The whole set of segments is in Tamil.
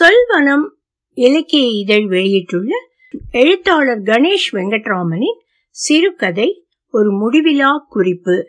சொல்வனம் இலக்கிய இதழ் வெளியிட்டுள்ள எழுத்தாளர் கணேஷ் வெங்கட்ராமனின் சிறுகதை ஒரு முடிவிலா குறிப்பு.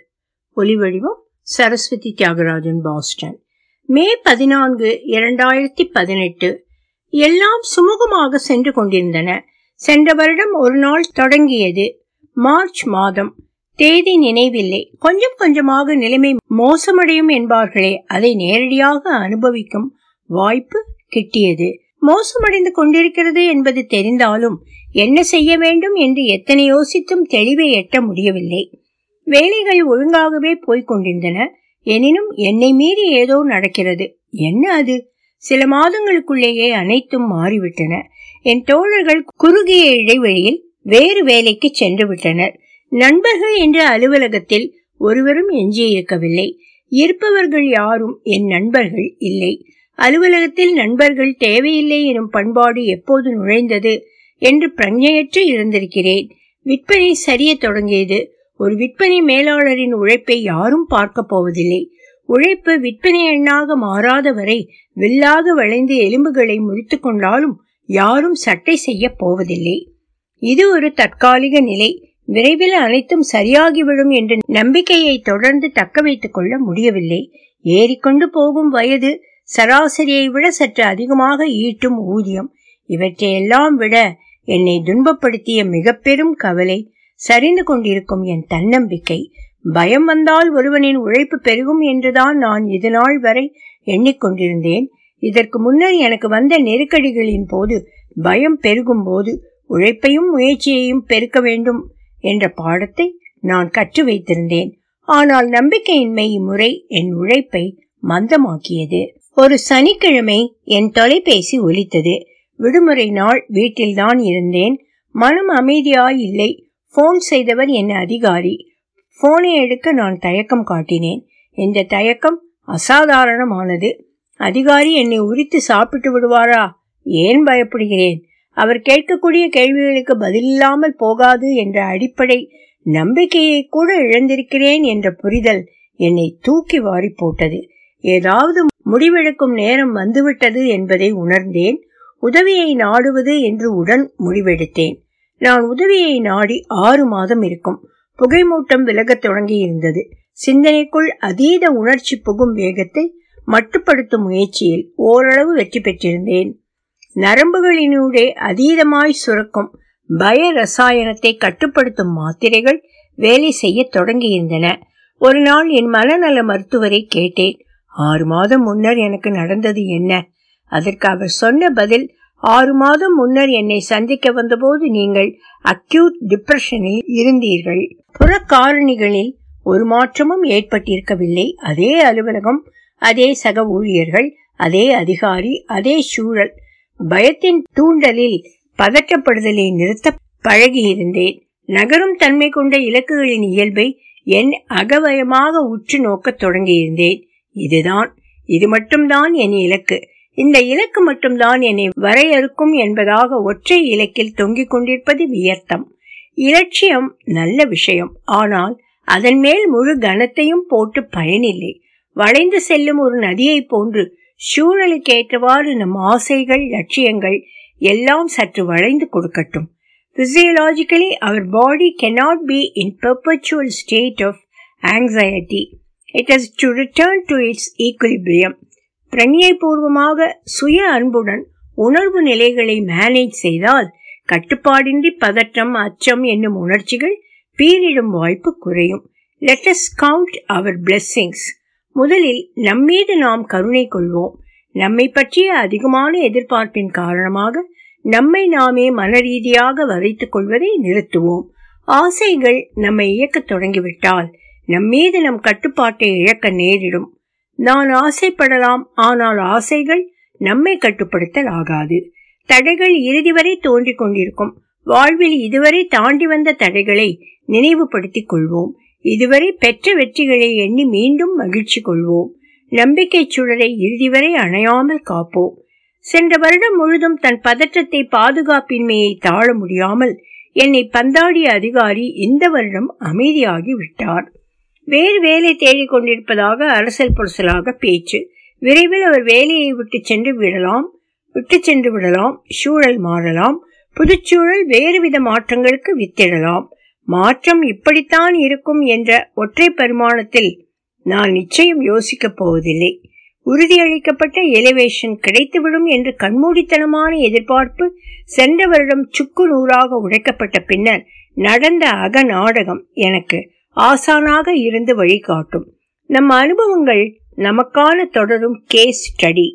ஒலிவடிவம் சரஸ்வதி தியாகராஜன் பாஸ்டன். மே பதினான்கு இரண்டாயிரத்தி பதினெட்டு. எல்லாம் சுமூகமாக சென்று கொண்டிருந்தன. சென்ற வருடம் ஒரு நாள் தொடங்கியது. மார்ச் மாதம். தேதி நினைவில்லை. கொஞ்சம் கொஞ்சமாக நிலைமை மோசமடையும் என்பார்களே. அதை நேரடியாக அனுபவிக்கும் வாய்ப்பு கிட்டியது. மோசமடைந்து கொண்டிருக்கிறது என்பது தெரிந்தாலும் என்ன செய்ய வேண்டும் என்று எத்தனை யோசித்தும் தெளிவை எட்ட முடியவில்லை. வேலைகள் ஒழுங்காகவே போய்க் கொண்டிருந்தன. எனினும் என்னை மீறி ஏதோ நடக்கிறது. என்ன அது? சில மாதங்களுக்குள்ளேயே அனைத்தும் மாறிவிட்டன. என் தோழர்கள் குறுகிய இடைவெளியில் வேறு வேலைக்கு சென்று விட்டனர் நண்பர்கள் என்ற அலுவலகத்தில் ஒருவரும் எஞ்சியிருக்கவில்லை. இருப்பவர்கள் யாரும் என் நண்பர்கள் இல்லை. அலுவலகத்தில் நண்பர்கள் தேவையில்லை எனும் பண்பாடு எப்போது நுழைந்தது என்று பிரஞ்சையற்று இருந்திருக்கிறேன். விற்பனை சரிய தொடங்கியது. ஒரு விற்பனை மேலாளரின் உழைப்பை யாரும் பார்க்க போவதில்லை. உழைப்பு விற்பனை எண்ணாக மாறாத வரை வில்லாக வளைந்து எலும்புகளை முறித்து கொண்டாலும் யாரும் சட்டை செய்ய போவதில்லை. இது ஒரு தற்காலிக நிலை. விரைவில் அனைத்தும் சரியாகிவிடும் என்ற நம்பிக்கையை தொடர்ந்து தக்க வைத்துக் கொள்ள முடியவில்லை. ஏறிக்கொண்டு போகும் வயது சராசரியை விட சற்று அதிகமாக ஈட்டும் ஊதியம். இவற்றையெல்லாம் விட என்னை துன்பப்படுத்திய மிக பெரும் கவலை சரிந்து கொண்டிருக்கும் என் தன்னம்பிக்கை. பயம் வந்தால் ஒருவனின் உழைப்பு பெருகும் என்றுதான் நான் இதுநாள் வரை எண்ணிக்கொண்டிருந்தேன். இதற்கு முன்னர் எனக்கு வந்த நெருக்கடிகளின் போது பயம் பெருகும் போது உழைப்பையும் முயற்சியையும் பெருக்க வேண்டும் என்ற பாடத்தை நான் கற்று வைத்திருந்தேன். ஆனால் நம்பிக்கையின்மை இம்முறை என் உழைப்பை மந்தமாக்கியது. ஒரு சனிக்கிழமை என் தொலைபேசி ஒலித்தது. விடுமுறை நாள் வீட்டில்தான் இருந்தேன். மனம் அமைதியாய் இல்லை போன் செய்தவர் என் அதிகாரி. போனை எடுக்க நான் தயக்கம் காட்டினேன். இந்த தயக்கம் அசாதாரணமானது. அதிகாரி என்னை உரித்து சாப்பிட்டு விடுவாரா? ஏன் பயப்படுகிறேன்? அவர் கேட்கக்கூடிய கேள்விகளுக்கு பதிலில்லாமல் போகாது என்ற அடிப்படை நம்பிக்கையை கூட இழந்திருக்கிறேன் என்ற புரிதல் என்னை தூக்கி வாரி போட்டது. ஏதாவது முடிவெடுக்கும் நேரம் வந்துவிட்டது என்பதை உணர்ந்தேன். உதவியை நாடுவது என்று உடன் முடிவெடுத்தேன். நான் உதவியை நாடி ஆறு மாதம் இருக்கும். புகைமூட்டம் விலகத் தொடங்கி இருந்தது சிந்தனைக்குள் அதீத உணர்ச்சி புகும் வேகத்தை மட்டுப்படுத்தும் முயற்சியில் ஓரளவு வெற்றி பெற்றிருந்தேன். நரம்புகளினூடே அதீதமாய் சுரக்கும் பய ரசாயனத்தை கட்டுப்படுத்தும் மாத்திரைகள் வேலை செய்ய தொடங்கியிருந்தன. ஒரு நாள் என் மனநல மருத்துவரை கேட்டேன். ஆறு மாதம் முன்னர் எனக்கு நடந்தது என்ன? அதற்கு அவர் சொன்ன பதில் ஆறு மாதம் முன்னர் என்னை சந்திக்க வந்தபோது நீங்கள் அக்யூட் டிப்ரெஷனில் இருந்தீர்கள். புற காரணிகளில் ஒரு மாற்றமும் ஏற்பட்டிருக்கவில்லை. அதே அலுவலகம் அதே சக ஊழியர்கள் அதே அதிகாரி அதே சூழல். பயத்தின் தூண்டலில் பதற்றப்படுதலை நிறுத்த பழகியிருந்தேன். நகரும் தன்மை கொண்ட இலக்குகளின் இயல்பை என் அகவயமாக உற்று நோக்கத் தொடங்கியிருந்தேன். இதுதான் இது மட்டும்தான் என் இலக்கு. இந்த இலக்கு மட்டும்தான் என்னை வரையறுக்கும் என்பதாக ஒற்றை இலக்கில் தொங்கிக் கொண்டிருப்பது வியர்த்தம். இலட்சியம் நல்ல விஷயம். ஆனால் அதன் மேல் முழு கனத்தையும் போட்டு பயனில்லை. வளைந்து செல்லும் ஒரு நதியை போன்று சூழலுக்கு ஏற்றவாறு நம் ஆசைகள் லட்சியங்கள் எல்லாம் சற்று வளைந்து கொடுக்கட்டும். Physiologically our body cannot be in perpetual state of anxiety it has to return to its equilibrium பிரணியபூர்வமாக சுய அன்புடன் உணர்வு நிலைகளை மேனேஜ் செய்தால் கட்டுப்பாடின்றி பதற்றம் அச்சம் என்னும் உணர்ச்சிகள் பீரிடும் வாய்ப்பு குறையும். லெட்டஸ் கவுண்ட் அவர் பிளெஸ்ஸிங்ஸ் முதலில் நம்மீது நாம் கருணை கொள்வோம். நம்மை பற்றிய அதிகமான எதிர்பார்ப்பின் காரணமாக நம்மை நாமே மனரீதியாக வரைத்துக் கொள்வதை நிறுத்துவோம். ஆசைகள் நம்மை இயக்கத் தொடங்கிவிட்டால் நம்மீது நம் கட்டுப்பாட்டை இழக்க நேரிடும். நான் ஆசைப்படலாம் ஆனால் ஆசைகள் நம்மை கட்டுப்படுத்தல் ஆகாது. தடைகள் இறுதி வரை தோன்றிக் கொண்டிருக்கும். வாழ்வில் இதுவரை தாண்டி வந்த தடைகளை நினைவுபடுத்திக் கொள்வோம். இதுவரை பெற்ற வெற்றிகளை எண்ணி மீண்டும் மகிழ்ச்சி கொள்வோம். நம்பிக்கை சுழலை இறுதி வரை அணையாமல் காப்போம். சென்ற வருடம் முழுதும் தன் பதற்றத்தை பாதுகாப்பின்மையை தாழ முடியாமல் என்னை பந்தாடிய அதிகாரி இந்த வருடம் அமைதியாகி விட்டார். வேறு வேலை தேடிக் கொண்டிருப்பதாக அரசல் புரசலாக பேச்சு. விரைவில் அவர் வேலையை விட்டு சென்று விடலாம் விட்டு சென்று விடலாம் சூழல் மாறலாம் புதுச்சூழல் வேறுவித மாற்றங்களுக்கு வித்திடலாம். மாற்றம் இப்படித்தான் இருக்கும் என்ற ஒற்றை பரிமாணத்தில் நான் நிச்சயம் யோசிக்கப் போவதில்லை. உறுதியளிக்கப்பட்ட எலிவேஷன் கிடைத்துவிடும் என்று கண்மூடித்தனமான எதிர்பார்ப்பு சென்ற வருடம் சுக்கு நூறாக உடைக்கப்பட்ட பின்னர் நடந்த அக நாடகம் எனக்கு ஆசானாக இருந்து வழிகாட்டும். நம் அனுபவங்கள் நமக்கான தொடரும் கேஸ் ஸ்டடி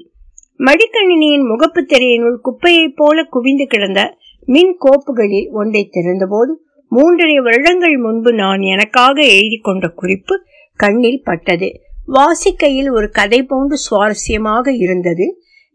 மடிக்கணினியின் முகப்பு திரையினுள் குப்பையைப் போல குவிந்து கிடந்த மின் கோப்புகளில் ஒன்றை திறந்தபோது மூன்றரை வருடங்கள் முன்பு நான் எனக்காக எழுதி கொண்ட குறிப்பு கண்ணில் பட்டது. வாசிக்கையில் ஒரு கதை போன்று சுவாரஸ்யமாக இருந்தது.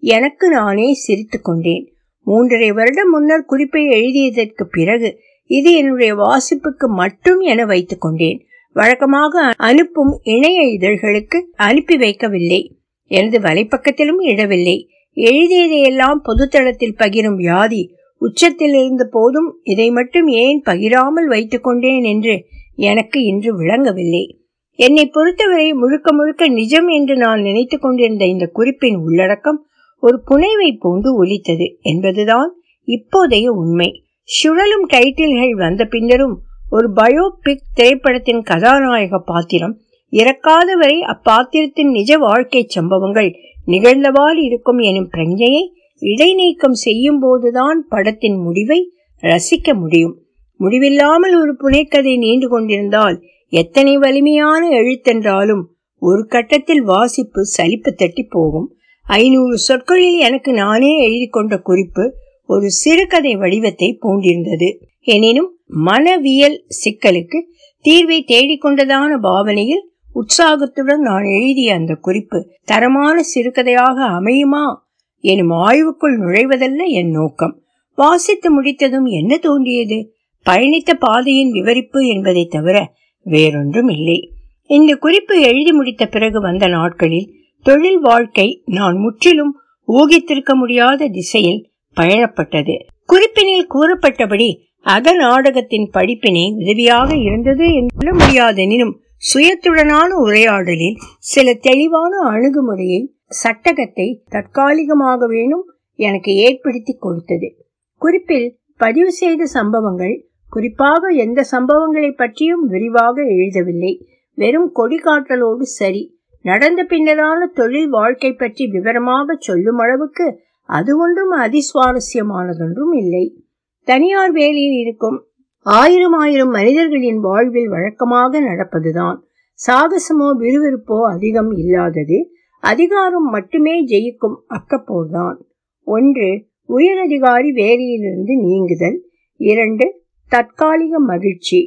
எனக்கு நானே சிரித்துக்கொண்டேன் மூன்றரை வருடம் முன்னர் குறிப்பை எழுதியதற்கு பிறகு இது என்னுடைய வாசிப்புக்கு மட்டும் என வைத்துக் கொண்டேன். வழக்கமாக அனுப்பும் இணைய இதழ்களுக்கு அனுப்பி வைக்கவில்லை. எனது வலைப்பக்கத்திலும் இடவில்லை. எழுதியதையெல்லாம் பொதுத்தளத்தில் பகிரும் வியாதி உச்சத்தில் இருந்த போதும் இதை மட்டும் ஏன் பகிராமல் வைத்துக் கொண்டேன் என்று எனக்கு இன்று விளங்கவில்லை. என்னை பொறுத்தவரை முழுக்க முழுக்க நிஜம் என்று நான் நினைத்துக் கொண்டிருந்த இந்த குறிப்பின் உள்ளடக்கம் ஒரு புனைவை போன்று ஒலித்தது என்பதுதான் இப்போதைய உண்மை. சுழலும் டைட்டில்கள் வந்த பின்னரும் ஒரு பயோபிக் திரைப்படத்தின் கதாநாயக பாத்திரம் இறக்காத வரை அப்பாத்திரத்தின் நிஜ வாழ்க்கை சம்பவங்கள் நிகழ்ந்தவாறு இருக்கும் எனும் பிரஞ்சையை இடைநீக்கம் செய்யும் போதுதான் படத்தின் முடிவை ரசிக்க முடியும். முடிவில்லாமல் ஒரு புனைக்கதை நீண்டு கொண்டிருந்தால் எத்தனை வலிமையான எழுத்தென்றாலும் ஒரு கட்டத்தில் வாசிப்பு சலிப்பு தட்டி போகும். ஐநூறு சொற்களில் எனக்கு நானே எழுதி கொண்ட குறிப்பு ஒரு சிறுகதை வடிவத்தை பூண்டிருந்தது. எனினும் மனவியல் சிக்கலுக்கு தீர்வை தேடிக்கொண்டதான பாவனையில் உற்சாகத்துடன் நான் எழுதிய அந்த குறிப்பு தரமான சிறுகதையாக அமையுமா? எனும் ஆய்வுக்குள் நுழைவதல்ல என் நோக்கம். வாசித்து முடித்ததும் என்ன தோன்றியது? பயணித்த பாதையின் விவரிப்பு என்பதை தவிர வேறொன்றும் இல்லை இந்த குறிப்பு எழுதி முடித்த பிறகு வந்த நாட்களில் தொழில் வாழ்க்கை நான் முற்றிலும் ஊகித்திருக்க முடியாத திசையில் பயணப்பட்டது குறிப்பினில் கூறப்பட்டபடி அக நாடகத்தின் படிப்பினை உதவியாக இருந்தது என்று முடியாதெனினும் சுயத்துடனான உரையாடலில் சில தெளிவான அணுகுமுறையை சட்டகத்தை தற்காலிகமாக வேணும் எனக்கு ஏற்படுத்தி கொடுத்தது. குறிப்பில் பதிவு செய்த சம்பவங்கள் குறிப்பாக எந்த சம்பவங்களை பற்றியும் விரிவாக எழுதவில்லை. வெறும் கொடிகாட்டலோடு சரி. நடந்த பின்னரான தொழில் வாழ்க்கை பற்றி விவரமாக சொல்லும் அளவுக்கு அது ஒன்றும் அதிசுவாரஸ்யமானதொன்றும் இல்லை. தனியார் வேலையில் இருக்கும் ஆயிரம் ஆயிரம் மனிதர்களின் வாழ்வில் வழக்கமாக நடப்பதுதான். சாகசமோ விறுவிறுப்போ அதிகம் இல்லாதது அதிகாரம் மட்டுமே ஜெயிக்கும் அக்கப்போர்தான். ஒன்று உயரதிகாரி வேலையிலிருந்து நீங்குதல். இரண்டு தற்காலிக மகிழ்ச்சி.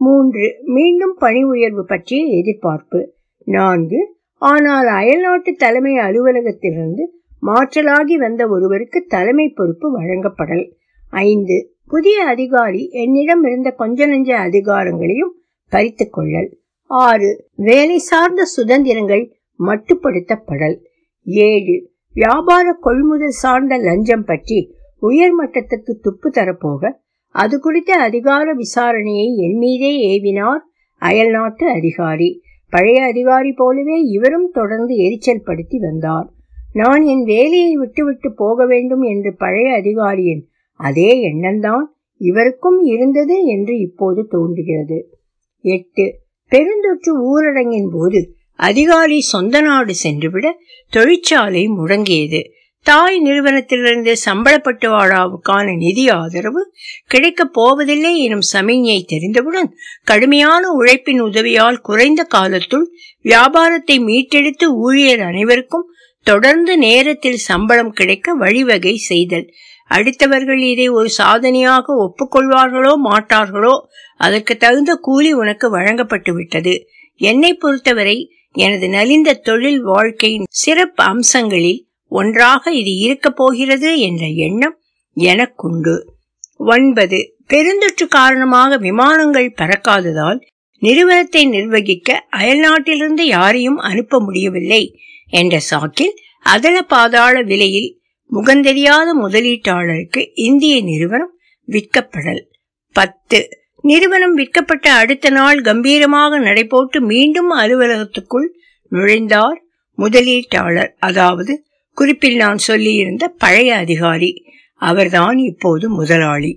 மூன்று மீண்டும் பணி உயர்வு பற்றிய எதிர்பார்ப்பு. நான்கு ஆனால் அயல்நாட்டு தலைமை அலுவலகத்திலிருந்து மாற்றலாகி வந்த ஒருவருக்கு தலைமை பொறுப்பு வழங்கப்படல். ஐந்து. புதிய அதிகாரி என்னிடம் இருந்த கொஞ்ச நெஞ்ச அதிகாரங்களையும் பறித்து கொள்ளல். ஆறு. வேலை சார்ந்த சுதந்திரங்கள் மட்டுப்படுத்தப்படல். ஏழு. வியாபார கொள்முதல் சார்ந்த லஞ்சம் பற்றி உயர்மட்டத்துக்கு துப்பு தரப்போக அது குறித்த அதிகார விசாரணையை என் மீதே ஏவினார் அயல்நாட்டு அதிகாரி. பழைய அதிகாரி போலவே இவரும் தொடர்ந்து எரிச்சல் படுத்தி வந்தார். நான் என் வேலையை விட்டுவிட்டு போக வேண்டும் என்று பழைய அதிகாரியின் அதே எண்ணம்தான் இவருக்கும் இருந்தது என்று இப்போது தோன்றுகிறது. எட்டு. பெருந்தொற்று ஊரடங்கின் போது அதிகாரி சொந்த நாடு சென்றுவிட தொழிற்சாலை முடங்கியது. தாய் நிறுவனத்திலிருந்து சம்பளப்பட்டு வாடாவுக்கான நிதி ஆதரவு கிடைக்கப் போவதில்லை எனும் சமிஞை தெரிந்தவுடன் கடுமையான உழைப்பின் உதவியால் குறைந்த காலத்துள் வியாபாரத்தை மீட்டெடுத்து ஊழியர் அனைவருக்கும் தொடர்ந்து நேரத்தில் சம்பளம் கிடைக்க வழிவகை செய்தல். அடுத்தவர்கள் இதை ஒரு சாதனையாக ஒப்புக்கொள்வார்களோ மாட்டார்களோ அதற்கு தகுந்த கூலி உனக்கு வழங்கப்பட்டு விட்டது. என்னை பொறுத்தவரை எனது நலிந்த தொழில் வாழ்க்கையின் சிறப்பு அம்சங்களில் ஒன்றாக இது இருக்கப் போகிறது என்ற எண்ணம் எனக்குண்டு. ஒன்பது. பெருந்தொற்று காரணமாக விமானங்கள் பறக்காததால் நிறுவனத்தை நிர்வகிக்க அயல்நாட்டிலிருந்து யாரையும் அனுப்ப முடியவில்லை. என்ற சாக்கில் அதல பாதாள விலையில் முகந்தெரியாத முதலீட்டாளருக்கு இந்திய நிறுவனம் விற்கப்படல். பத்து. நிறுவனம் விற்கப்பட்ட அடுத்த நாள் கம்பீரமாக நடைபோட்டு மீண்டும் அலுவலகத்துக்குள் நுழைந்தார் முதலீட்டாளர். அதாவது குறிப்பில் நான் சொல்லியிருந்த பழைய அதிகாரி. அவர்தான் இப்போது முதலாளி.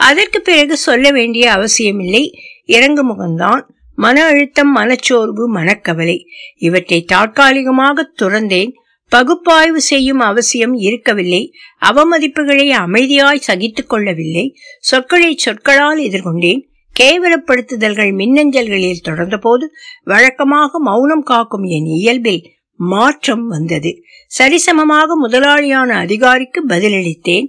அதற்கு பிறகு சொல்ல வேண்டிய அவசியமில்லை. இறங்கு முகம்தான் மன அழுத்தம் மனச்சோர்வு மனக்கவலை இவற்றை தற்காலிகமாக துறந்தேன். பகுப்பாய்வு செய்யும் அவசியம் இருக்கவில்லை. அவமதிப்புகளை அமைதியாய் சகித்துக் கொள்ளவில்லை. சொற்களை சொற்களால் எதிர்கொண்டேன். கேவலப்படுத்துதல்கள் மின்னஞ்சல்களில் தொடர்ந்தபோது வழக்கமாக மௌனம் காக்கும் என் இயல்பில் மாற்றம் வந்தது. சரிசமமாக முதலாளியான அதிகாரிக்கு பதிலளித்தேன்.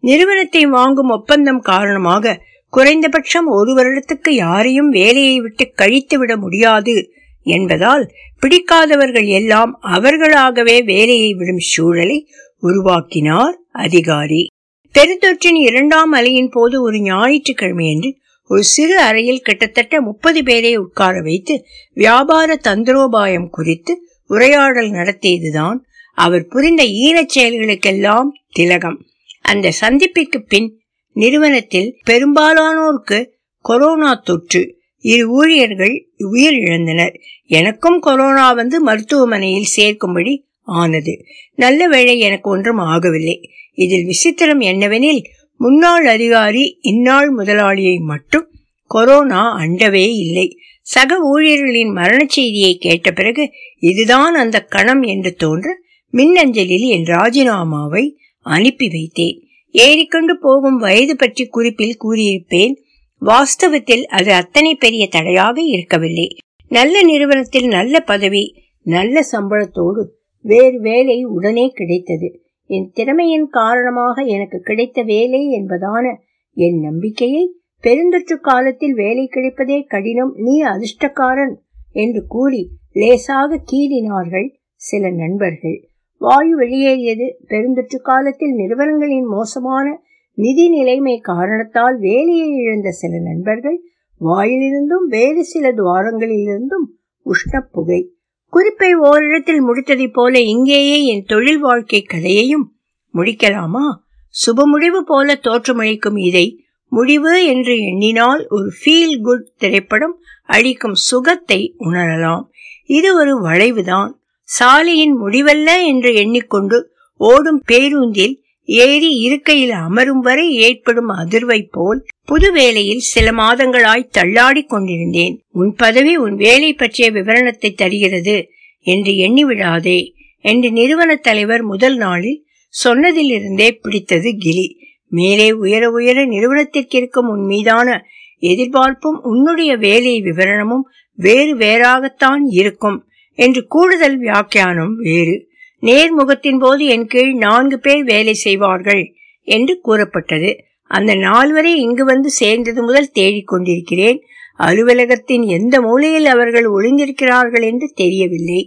நிறுவனத்தை வாங்கும் ஒப்பந்தம் காரணமாக குறைந்தபட்சம் ஒரு வருடத்துக்கு யாரையும் வேலையை விட்டு கழித்துவிட முடியாது என்பதால் பிடிக்காதவர்கள் எல்லாம் அவர்களாகவே வேலையை விடும் சூழலை உருவாக்கினார் அதிகாரி. பெருந்தொற்றின் இரண்டாம் அலையின் போது ஒரு ஞாயிற்றுக்கிழமையன்று ஒரு சிறு அறையில் கிட்டத்தட்ட முப்பது பேரை உட்கார வைத்து வியாபார தந்திரோபாயம் குறித்து உரையாடல் நடத்தியதுதான் அவர் புரிந்த ஈனச் செயல்களுக்கெல்லாம் திலகம். அந்த சந்திப்பிற்கு பின் நிறுவனத்தில் பெரும்பாலானோருக்கு கொரோனா தொற்று. இரு ஊழியர்கள் உயிரிழந்தனர் எனக்கும் கொரோனா வந்து மருத்துவமனையில் சேர்க்கும்படி ஆனது. நல்ல வேளை எனக்கு ஒன்றும் ஆகவில்லை. இதில் விசித்திரம் என்னவெனில் முன்னாள் அதிகாரி இந்நாள் முதலாளியை மட்டும் கொரோனா அண்டவே இல்லை. சக ஊழியர்களின் மரண செய்தியை கேட்ட பிறகு இதுதான் அந்த கணம் என்று தோன்ற மின்னஞ்சலில் என் ராஜினாமாவை அனுப்பி வைத்தேன். ஏறிக்கொண்டு போகும் வயது பற்றி குறிப்பில் கூறியிருப்பேன். வாஸ்தவத்தில் அது அத்தனை பெரிய தடையாக இருக்கவில்லை. நல்ல நிறுவனத்தில் நல்ல பதவி நல்ல சம்பளத்தோடு வேறு வேலை உடனே கிடைத்தது. என் திறமையின் காரணமாக எனக்கு கிடைத்த வேலை என்பதான என் நம்பிக்கையை பெருந்தொற்று காலத்தில் வேலை கிடைப்பதே கடினம் நீ அதிர்ஷ்டக்காரன் என்று கூறி லேசாக கீறினார்கள் சில நண்பர்கள். வாயு வெளியேறியது. பெருந்தொற்று காலத்தில் நிறுவனங்களின் மோசமான நிதி நிலைமை காரணத்தால் வேலையை இழந்த சில நண்பர்கள் வாயிலிருந்தும் வேறு சில துவாரங்களிலிருந்தும் உஷ்ண புகை. குறிப்பை ஓரிடத்தில் முடித்ததைப் போல இங்கேயே என் தொழில் வாழ்க்கை கதையையும் முடிக்கலாமா? சுப முடிவு போல தோற்றமளிக்கும் இதை முடிவு என்று எண்ணினால் ஒரு ஃபீல் குட் திரைப்படம் அளிக்கும் சுகத்தை உணரலாம். இது ஒரு வளைவுதான். சாலையின் முடிவல்ல என்று எண்ணிக்கொண்டு ஓடும் பேருந்தில் ஏறி இருக்கையில் அமரும் வரை ஏற்படும் அதிர்வை போல் புது வேலையில் சில மாதங்களாய் தள்ளாடி கொண்டிருந்தேன். உன் பதவி உன் வேலை பற்றிய விவரணத்தை தருகிறது என்று எண்ணி விடாதே என்று நிறுவன தலைவர் முதல் நாளில் சொன்னதிலிருந்தே பிடித்தது கிளி. மேலே உயர உயர நிறுவனத்திற்கு இருக்கும் உன் மீதான எதிர்பார்ப்பும் உன்னுடைய வேலை விவரணமும் வேறு வேறாகத்தான் இருக்கும். என்று கூடுதல் வியாக்கியானம் வேறு. நேர்முகத்தின் போது என் கீழ் நான்கு பேர் வேலை செய்வார்கள் என்று கூறப்பட்டது. அந்த நால்வரை இங்கு வந்து சேர்ந்தது முதல் தேடிக் கொண்டிருக்கிறேன். அலுவலகத்தின் எந்த மூலையில் அவர்கள் ஒளிந்திருக்கிறார்கள் என்று தெரியவில்லை.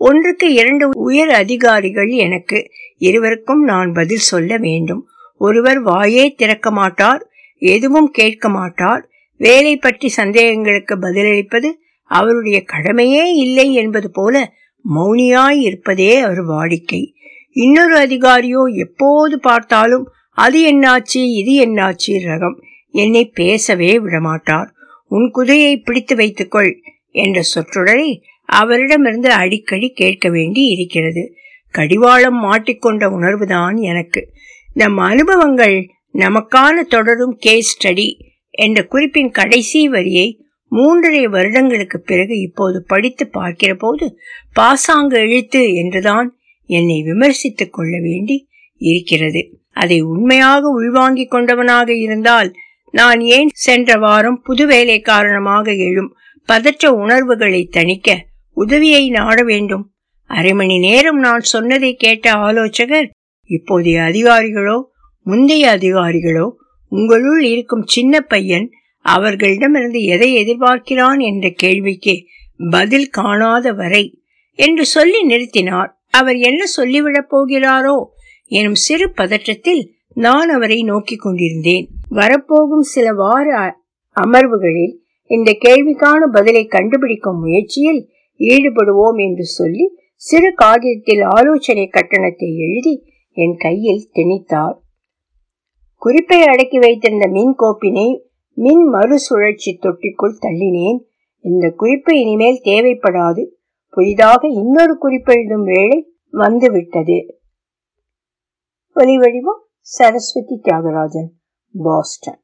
ஒன்றுக்கு இரண்டு உயர் அதிகாரிகள் எனக்கு இருவருக்கும் நான் பதில் சொல்ல வேண்டும். ஒருவர் வாயே திறக்க மாட்டார் எதுவும் கேட்க மாட்டார். வேலை பற்றி சந்தேகங்களுக்கு பதிலளிப்பது அவருடைய கடமையே இல்லை என்பது போல மௌனியாய் இருப்பதே அவர் வாடிக்கை. இன்னொரு அதிகாரியோ எப்போது பார்த்தாலும் அது என்னாச்சு இது என்னாச்சு ரகம். என்னை பேசவே விடமாட்டார். உன் குதையை பிடித்து வைத்துக்கொள் என்ற சொற்றொடரை அவரிடமிருந்து அடிக்கடி கேட்க வேண்டி இருக்கிறது. கடிவாளம் மாட்டிக்கொண்ட உணர்வுதான் எனக்கு. நம் அனுபவங்கள் நமக்கான தொடரும் கேஸ் ஸ்டடி என்ற குறிப்பின் கடைசி வரியை மூன்றரை வருடங்களுக்கு பிறகு இப்போது படித்து பார்க்கிற போது பாசாங்கு எழுத்து என்றுதான் என்னை விமர்சித்துக் கொள்ள வேண்டி இருக்கிறது. அதை உண்மையாக உள்வாங்கிக் கொண்டவனாக இருந்தால் நான் ஏன் சென்ற வாரம் புது வேலை காரணமாக எழும் பதற்ற உணர்வுகளை தணிக்க உதவியை நாட வேண்டும்? அரை மணி நேரம் நான் சொன்னதை கேட்ட ஆலோசகர் இப்போதைய அதிகாரிகளோ முந்தைய அதிகாரிகளோ உங்களுள் இருக்கும் சின்ன பையன் அவர்களிடமிருந்து எதை எதிர்பார்க்கிறான் என்ற கேள்விக்கு பதில் காணாத வரை என்று சொல்லி நிறுத்தினார். அவர் என்ன சொல்லிவிடப் போகிறாரோ எனும் சிறு பதற்றத்தில் நான் அவரை நோக்கி கொண்டிருந்தேன். வரப்போகும் சில வார அமர்வுகளில் இந்த கேள்விக்கான பதிலை கண்டுபிடிக்கும் முயற்சியில் ஈடுபடுவோம் என்று சொல்லி சிறு காகிதத்தில் ஆலோசனை கட்டணத்தை எழுதி என் கையில் திணித்தார். குறிப்பை அடக்கி வைத்திருந்த மின் கோப்பினை மின் மறுசுழற்சி தொட்டிக்குள் தள்ளினேன். இந்த குறிப்பு இனிமேல் தேவைப்படாது. புதிதாக இன்னொரு குறிப்பெழுதும் வேளை வந்துவிட்டது. ஒலிவடிவம் சரஸ்வதி தியாகராஜன் பாஸ்டன்.